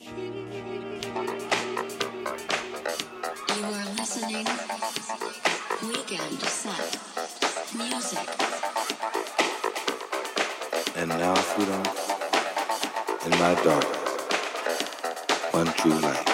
You are listening Weekend Set Music. And now, Fudan, in my darkness, one true light.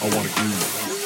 I wanna groove.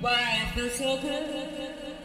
Why I feel so good.